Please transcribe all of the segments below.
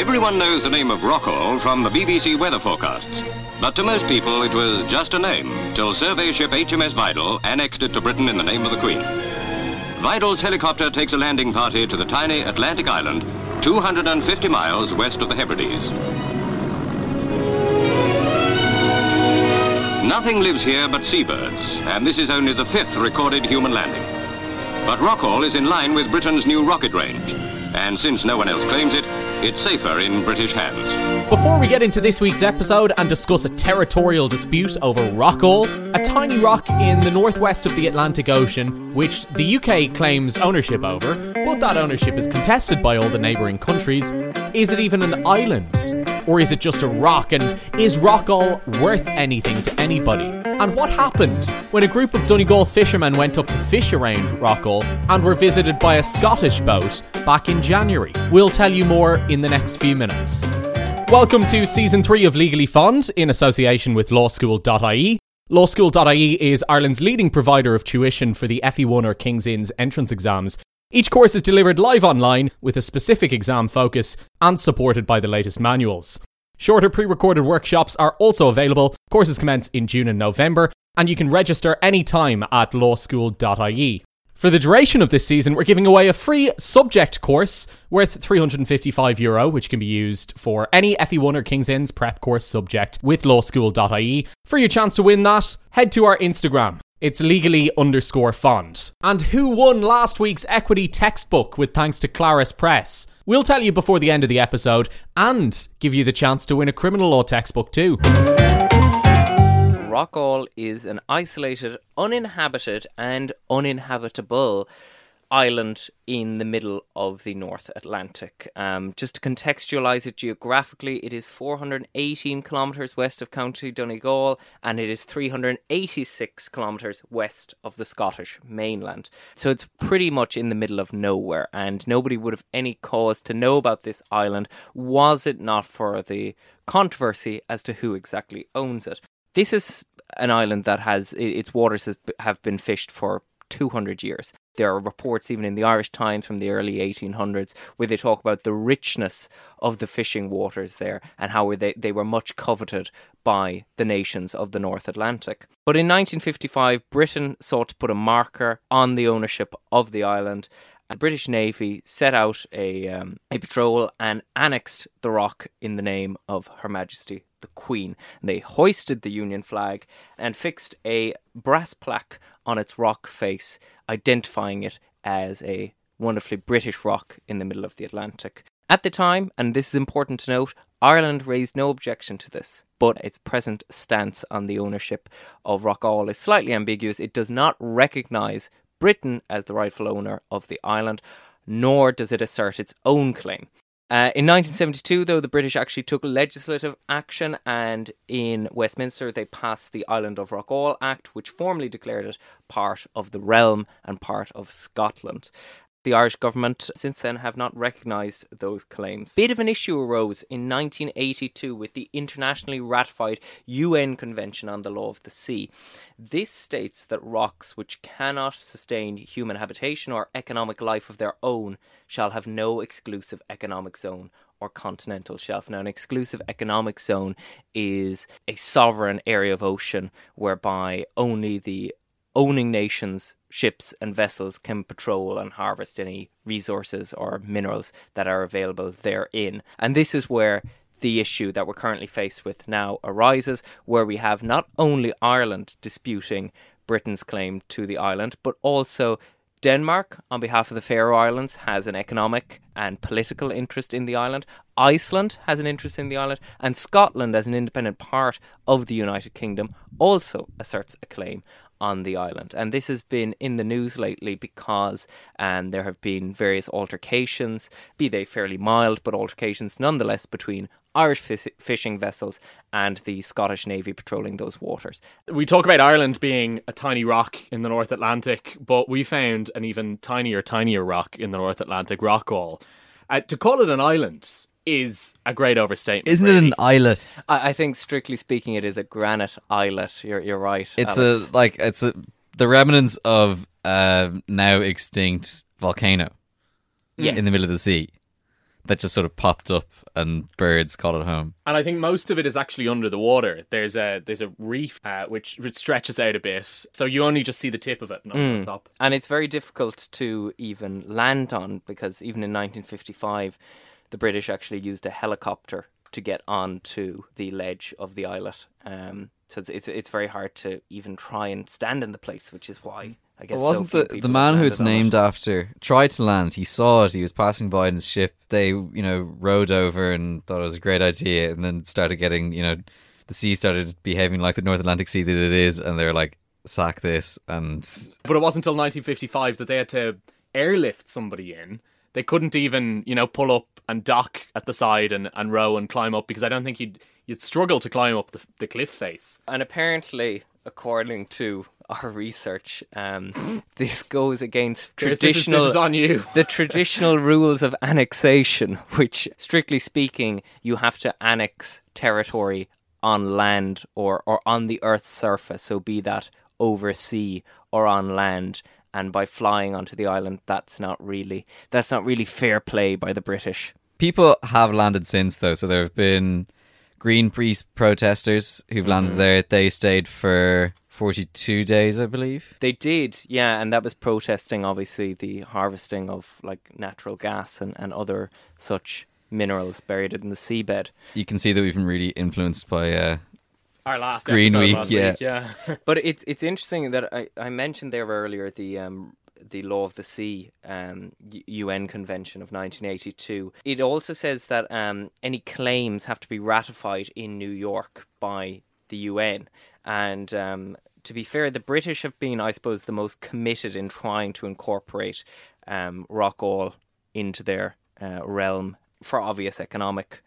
Everyone knows the name of Rockall from the BBC weather forecasts. But to most people, it was just a name till survey ship HMS Vidal annexed it to Britain in the name of the Queen. Vidal's helicopter takes a landing party to the tiny Atlantic island, 250 miles west of the Hebrides. Nothing lives here but seabirds, and this is only the fifth recorded human landing. But Rockall is in line with Britain's new rocket range, and since no one else claims it, it's safer in British hands. Before we get into this week's episode and discuss a territorial dispute over Rockall, a tiny rock in the northwest of the Atlantic Ocean, which the UK claims ownership over, but that ownership is contested by all the neighbouring countries, is it even an island? Or is it just a rock? And is Rockall worth anything to anybody? And what happened when a group of Donegal fishermen went up to fish around Rockall and were visited by a Scottish boat back in January? We'll tell you more in the next few minutes. Welcome to season three of Legally Fond in association with lawschool.ie. Lawschool.ie is Ireland's leading provider of tuition for the FE1 or King's Inns entrance exams. Each course is delivered live online with a specific exam focus and supported by the latest manuals. Shorter pre recorded workshops are also available. Courses commence in June and November, and you can register anytime at lawschool.ie. For the duration of this season, we're giving away a free subject course worth €355, Euro, which can be used for any FE1 or King's Inns prep course subject with lawschool.ie. For your chance to win that, head to our Instagram. It's legally underscore fond. And who won last week's equity textbook with thanks to Clarus Press? We'll tell you before the end of the episode and give you the chance to win a criminal law textbook too. Rockall is an isolated, uninhabited, and uninhabitable island in the middle of the North Atlantic. Um, just to contextualize it geographically, it is 418 kilometers west of County Donegal and it is 386 kilometers west of the Scottish mainland. So it's pretty much in the middle of nowhere, and nobody would have any cause to know about this island was it not for the controversy as to who exactly owns it. This is an island that has its waters have been fished for 200 years. There are reports, even in the Irish Times from the early 1800s, where they talk about the richness of the fishing waters there and how they, they were much coveted by the nations of the North Atlantic. But in 1955, Britain sought to put a marker on the ownership of the island. The British Navy set out a, um, a patrol and annexed the rock in the name of Her Majesty the Queen. They hoisted the Union flag and fixed a brass plaque on its rock face, identifying it as a wonderfully British rock in the middle of the Atlantic. At the time, and this is important to note, Ireland raised no objection to this, but its present stance on the ownership of Rockall is slightly ambiguous. It does not recognise Britain as the rightful owner of the island, nor does it assert its own claim. Uh, in 1972, though, the British actually took legislative action, and in Westminster, they passed the Island of Rockall Act, which formally declared it part of the realm and part of Scotland. The Irish government since then have not recognised those claims. Bit of an issue arose in 1982 with the internationally ratified UN Convention on the Law of the Sea. This states that rocks which cannot sustain human habitation or economic life of their own shall have no exclusive economic zone or continental shelf. Now, an exclusive economic zone is a sovereign area of ocean whereby only the owning nations ships and vessels can patrol and harvest any resources or minerals that are available therein. And this is where the issue that we're currently faced with now arises, where we have not only Ireland disputing Britain's claim to the island, but also Denmark, on behalf of the Faroe Islands, has an economic and political interest in the island. Iceland has an interest in the island, and Scotland, as an independent part of the United Kingdom, also asserts a claim on the island. And this has been in the news lately because um, there have been various altercations, be they fairly mild, but altercations nonetheless between Irish fishing vessels and the Scottish Navy patrolling those waters. We talk about Ireland being a tiny rock in the North Atlantic, but we found an even tinier, tinier rock in the North Atlantic, Rockall. Uh, to call it an island is a great overstatement. Isn't really. it an islet? I, I, think, strictly speaking, it is a granite islet. You're you're right. It's Alex. a like it's a the remnants of a now extinct volcano yes. in the middle of the sea. that just sort of popped up and birds call it home. And I think most of it is actually under the water. There's a there's a reef uh, which which stretches out a bit, so you only just see the tip of it, not the top. and it's very difficult to even land on because even in 1955, the British actually used a helicopter to get onto the ledge of the islet. Um, so it's, it's it's very hard to even try and stand in the place, which is why I guess It wasn't few the the man who it's on it. named after tried to land. He saw it. He was passing by in his ship. They, you know, rowed over and thought it was a great idea, and then started getting, you know, the sea started behaving like the North Atlantic Sea that it is, and they were like, "Sack this!" And But it wasn't until 1955 that they had to airlift somebody in. They couldn't even, you know, pull up and dock at the side and, and row and climb up because I don't think you'd you'd struggle to climb up the, the cliff face. And apparently, according to our research, um, this goes against Chris, this is- traditional. this is on you. the traditional rules of annexation, which, strictly speaking, you have to annex territory on land or, or on the Earth's surface, so be that over sea or on land. And by flying onto the island, that's not really that's not really fair play by the British. people have landed since, though. So there have been Greenpeace protesters who've landed there. They stayed for forty-two days, I believe. They did, yeah, and that was protesting obviously the harvesting of like natural gas and, and other such minerals buried in the seabed. You can see that we've been really influenced by uh, Our last Green Week, last yeah. week, yeah. But it's it's interesting that I, I mentioned there earlier the um the Law of the Sea um, UN Convention of 1982. It also says that um, any claims have to be ratified in New York by the UN. And um, to be fair, the British have been, I suppose, the most committed in trying to incorporate um, Rockall into their uh, realm for obvious economic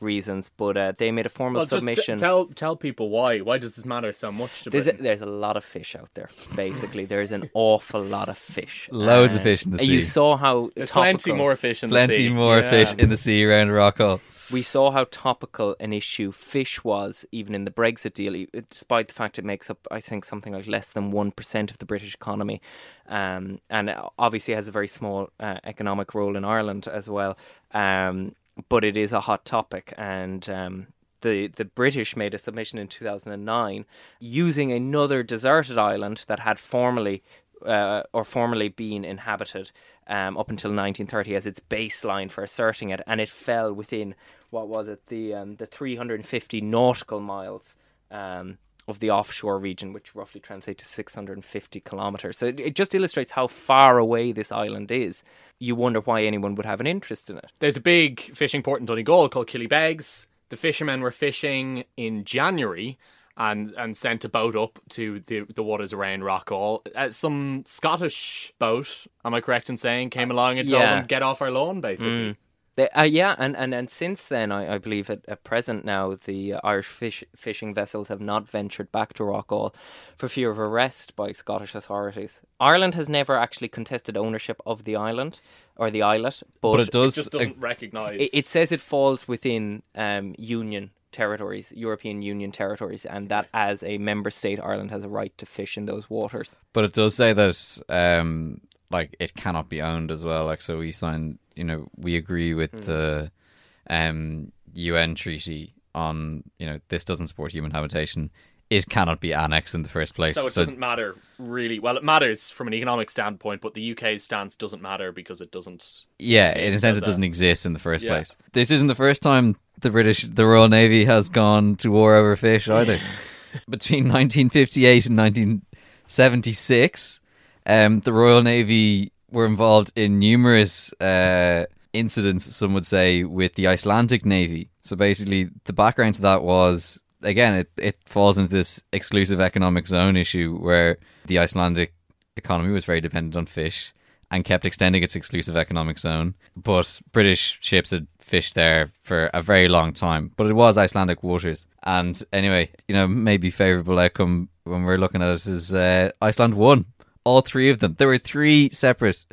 reasons. But uh, they made a formal Well, just t- submission. tell tell people why. Why does this matter so much to There's a, there's a lot of fish out there. Basically, there's an awful lot of fish. Loads of fish in the sea. You saw how There's topical, plenty more fish in the plenty sea. more Yeah. fish in the sea around Rockall. We saw how topical an issue fish was, even in the Brexit deal, despite the fact it makes up, I think, something like less than one percent of the British economy, um, and obviously has a very small uh, economic role in Ireland as well. Um, but it is a hot topic, and um, the the British made a submission in 2009 using another deserted island that had formerly uh, or formerly been inhabited um, up until 1930 as its baseline for asserting it, and it fell within what was it the um, the 350 nautical miles um, of the offshore region, which roughly translates to 650 kilometers. So it, it just illustrates how far away this island is. You wonder why anyone would have an interest in it. There's a big fishing port in Donegal called Killybegs. The fishermen were fishing in January and and sent a boat up to the the waters around Rockall. Uh, some Scottish boat, am I correct in saying, came along and told yeah. them get off our lawn, basically. They, uh, yeah, and, and, and since then, I, I believe at, at present now, the uh, Irish fish, fishing vessels have not ventured back to Rockall for fear of arrest by Scottish authorities. Ireland has never actually contested ownership of the island or the islet, but, But it does. Just doesn't recognise. it, it says it falls within um, Union territories, European Union territories, and that as a member state, Ireland has a right to fish in those waters. But it does say that um like it cannot be owned as well. Like so we signed you know, we agree with Hmm. the um UN treaty on, you know, this doesn't support human habitation. It cannot be annexed in the first place. so it doesn't matter really. Well, it matters from an economic standpoint, but the UK's stance doesn't matter because it doesn't. Yeah, in a sense, it doesn't exist in the first Yeah. place. This isn't the first time the British, the Royal Navy, has gone to war over fish either. Between 1958 and 1976, um, the Royal Navy were involved in numerous uh, incidents, some would say, with the Icelandic Navy. So basically, the background to that was again, it, it falls into this exclusive economic zone issue where the Icelandic economy was very dependent on fish and kept extending its exclusive economic zone. But British ships had fished there for a very long time. But it was Icelandic waters. And anyway, you know, maybe favourable outcome when we're looking at it is uh, Iceland won all three of them. There were three separate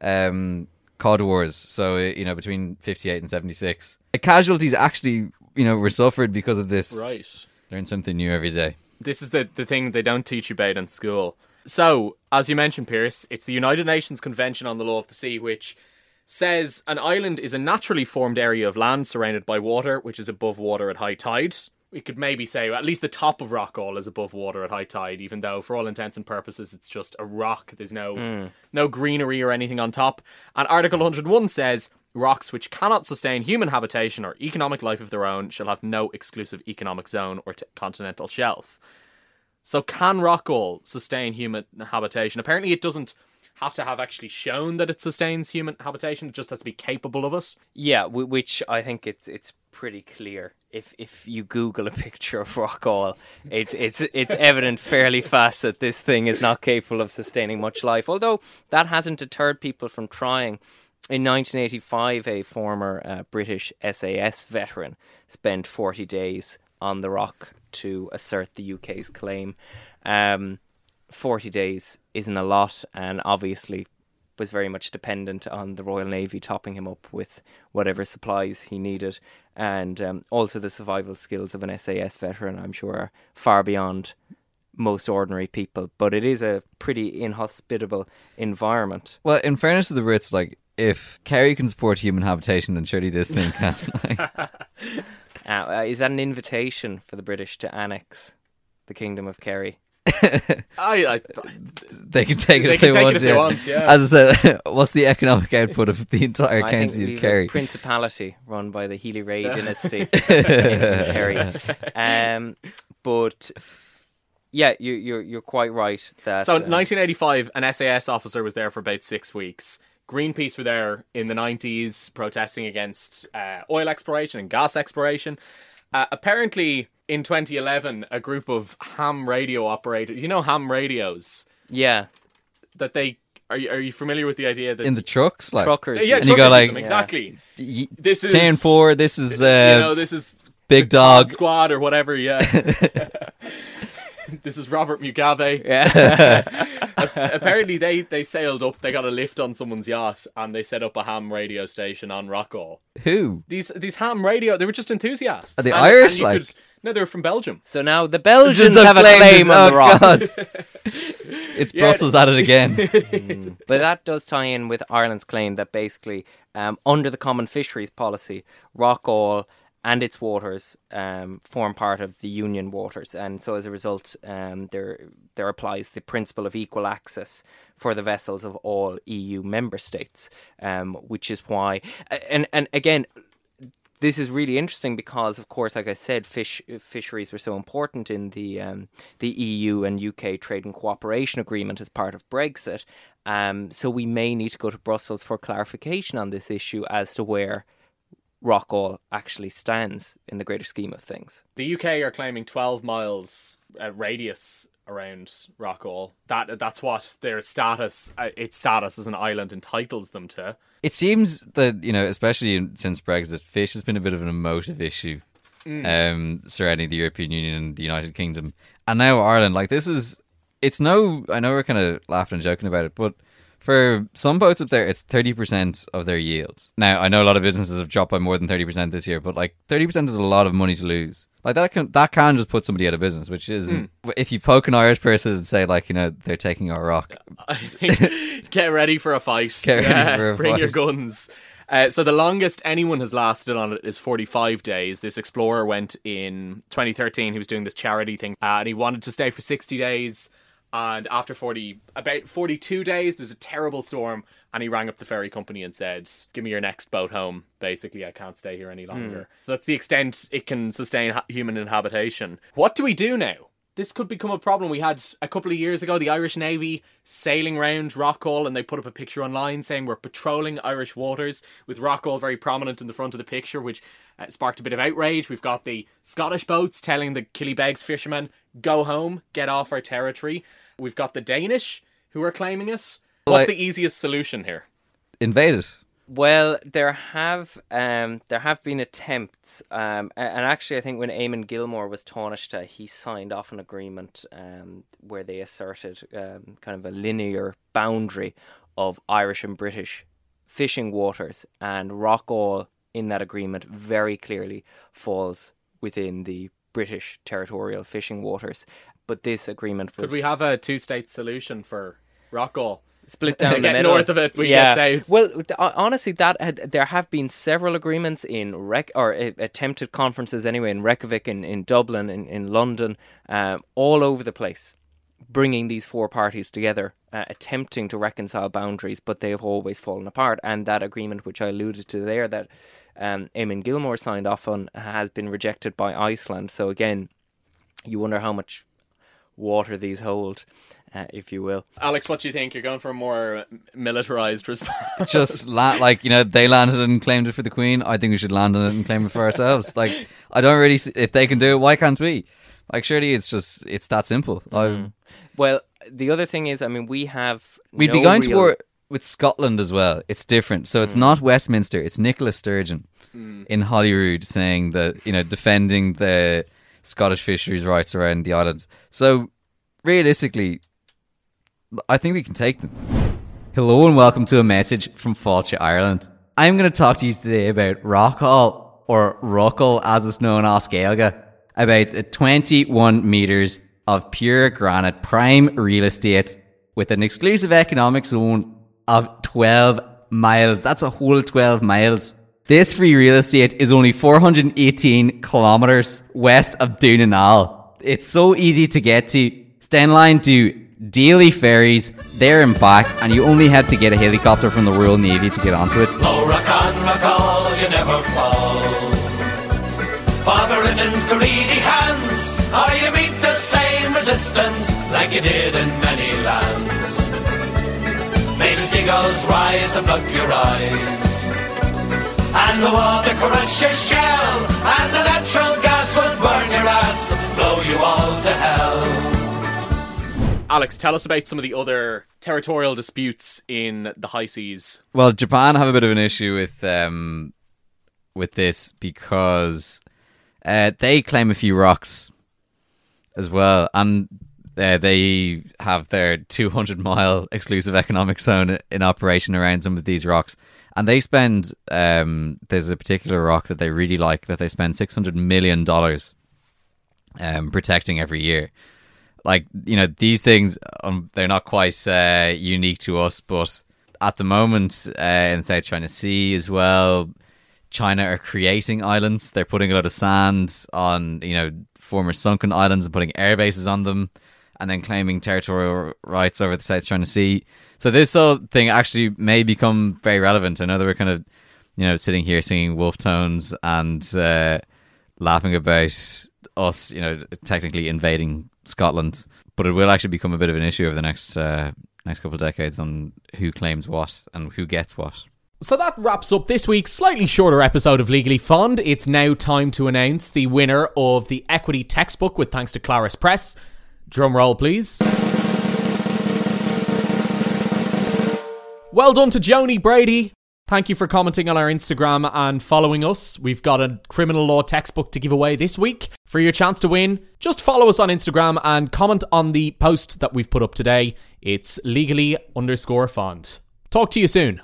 um, cod wars. So, uh, you know, between 58 and 76. The casualties actually, you know, were suffered because of this. Right. Learn something new every day. This is the, the thing they don't teach you about in school. So, as you mentioned, Pierce, it's the United Nations Convention on the Law of the Sea, which says an island is a naturally formed area of land surrounded by water, which is above water at high tide. We could maybe say at least the top of Rockall is above water at high tide, even though for all intents and purposes it's just a rock. There's no mm. no greenery or anything on top. And Article 101 says rocks which cannot sustain human habitation or economic life of their own shall have no exclusive economic zone or t- continental shelf. So can Rockall sustain human habitation? Apparently, it doesn't have to have actually shown that it sustains human habitation. It just has to be capable of it. Yeah, w- which I think it's it's pretty clear. If if you Google a picture of Rockall, it's it's it's evident fairly fast that this thing is not capable of sustaining much life. Although that hasn't deterred people from trying. In 1985, a former uh, British SAS veteran spent 40 days on the rock to assert the UK's claim. Um, 40 days isn't a lot, and obviously was very much dependent on the Royal Navy topping him up with whatever supplies he needed. And um, also, the survival skills of an SAS veteran, I'm sure, are far beyond most ordinary people. But it is a pretty inhospitable environment. Well, in fairness to the Brits, like if Kerry can support human habitation, then surely this thing can. Like, Uh, uh, is that an invitation for the British to annex the Kingdom of Kerry? I, I they can take it They if can they take it want. if they yeah. want, yeah. As I said, what's the economic output of the entire I county of have a Kerry? principality run by the Healy-Rae dynasty in Kerry. Um, but yeah, you, you're you're quite right that so, um, 1985, an SAS officer was there for about six weeks. Greenpeace were there in the 90s protesting against uh, oil exploration and gas exploration. Uh, apparently, in 2011, a group of ham radio operators, you know, ham radios, yeah, that they are you, are you familiar with the idea that in the trucks, like truckers. yeah, And you go like- them, exactly. y- This is- ten four. This is uh, you know, this is big dog. Squad or whatever. Yeah. this is Robert Mugabe. yeah. Apparently, they they sailed up. They got a lift on someone's yacht, and they set up a ham radio station on Rockall. Who? These these ham radio, they were just enthusiasts. Are they And- Irish, and you like? could- no, they were from Belgium. so now the Belgians have a claim on the oh, rock, God. It's Brussels at it again. but that does tie in with Ireland's claim that basically, um, under the Common Fisheries Policy, Rockall and its waters um, form part of the Union waters, and so as a result, um, there there applies the principle of equal access for the vessels of all EU member states, um, which is why, and and again, this is really interesting because, of course, like I said, fish fisheries were so important in the um, the EU and UK trade and cooperation agreement as part of Brexit. Um, so we may need to go to Brussels for clarification on this issue as to where Rockall actually stands in the greater scheme of things. The UK are claiming 12 miles uh, radius around Rockall. That that's what their status, uh, its status as an island, entitles them to. it seems that you know, especially since Brexit, fish has been a bit of an emotive issue um, surrounding the European Union and the United Kingdom, and now Ireland. Like this is, it's no. I know we're kind of laughing and joking about it, but for some boats up there, it's thirty percent of their yield. Now I know a lot of businesses have dropped by more than thirty percent this year, but like thirty percent is a lot of money to lose. Like that can that can just put somebody out of business, which is if you poke an Irish person and say like you know they're taking our rock. Get ready for a fight. Yeah, for a bring your guns. Uh, so the longest anyone has lasted on it is 45 days. This explorer went in 2013. He was doing this charity thing, uh, and he wanted to stay for 60 days. And after 40, about 42 days, there was a terrible storm, and he rang up the ferry company and said, "Give me your next boat home." Basically, I can't stay here any longer. So that's the extent it can sustain human inhabitation. What do we do now? this could become a problem. We had a couple of years ago the Irish Navy sailing round Rockall and they put up a picture online saying we're patrolling Irish waters with Rockall very prominent in the front of the picture, which uh, sparked a bit of outrage. We've got the Scottish boats telling the Killybegs fishermen, go home, get off our territory. We've got the Danish who are claiming it. What's Like- the easiest solution here? Invaded. Well, there have um, there have been attempts, um, and actually, I think when Eamon Gilmore was Taoiseach, he signed off an agreement um, where they asserted um, kind of a linear boundary of Irish and British fishing waters, and Rockall in that agreement very clearly falls within the British territorial fishing waters. But this agreement was Could we have a two state solution for Rockall? split down the Get middle. north of it, we get south. Well, uh, honestly, that had, there have been several agreements in Rec- or uh, attempted conferences anyway in Reykjavik, in, in Dublin, in in London, um, all over the place, bringing these four parties together, uh, attempting to reconcile boundaries, but they have always fallen apart. And that agreement, which I alluded to there, that um, Eamon Gilmore signed off on, has been rejected by Iceland. So again, you wonder how much water these hold, uh, if you will. Alex, what do you think? You're going for a more militarized response. just la- like you know they landed and claimed it for the queen. I think we should land on it and claim it for ourselves. Like i don't really see, if they can do it why can't we? Like surely it's just it's that simple. Mm-hmm. I, Well, the other thing is, I mean, we have we'd no be going to war with scotland as well. It's different. So it's mm. not westminster. It's nicola sturgeon mm. in holyrood saying that you know defending the scottish fisheries rights around the islands so realistically i think we can take them Hello and welcome to a message from Fáilte, Ireland. I'm going to talk to you today about Rockall, or Rockall as it's known as Gaeilge, about the 21 metres of pure granite prime real estate with an exclusive economic zone of 12 miles. That's a whole 12 miles. This free real estate is only 418 kilometres west of Dún na nGall. It's so easy to get to. Stena Line do daily ferries there and back, and you only have to get a helicopter from the Royal Navy to get onto it. Oh, rock on, you never fall. Father Britain's greedy hands, or you meet the same resistance like you did in many lands. May the seagulls rise and block your eyes. And the water crush your shell, and the natural gas will burn your ass, blow you all to hell. Alex, tell us about some of the other territorial disputes in the high seas. Well, Japan have a bit of an issue with um, with this because uh, they claim a few rocks as well, and uh, they have their 200 mile exclusive economic zone in operation around some of these rocks. And they spend um, there's a particular rock that they really like that they spend 600 million dollars um, protecting every year. Like you know these things um, they're not quite uh, unique to us but at the moment uh, in south china sea as well china are creating islands. They're putting a lot of sand on you know former sunken islands and putting air bases on them and then claiming territorial rights over the south china sea so this whole thing actually may become very relevant i know that we're kind of you know sitting here singing Wolfe Tones and uh, laughing about us, you know, technically invading Scotland, but it will actually become a bit of an issue over the next uh, next couple of decades on who claims what and who gets what. So that wraps up this week's slightly shorter episode of Legally Fond. It's now time to announce the winner of the Equity textbook with thanks to Clarus Press. Drum roll, please. Well done to Joni Brady. Thank you for commenting on our Instagram and following us. We've got a criminal law textbook to give away this week. For your chance to win, just follow us on Instagram and comment on the post that we've put up today. It's legally underscore fond. Talk to you soon.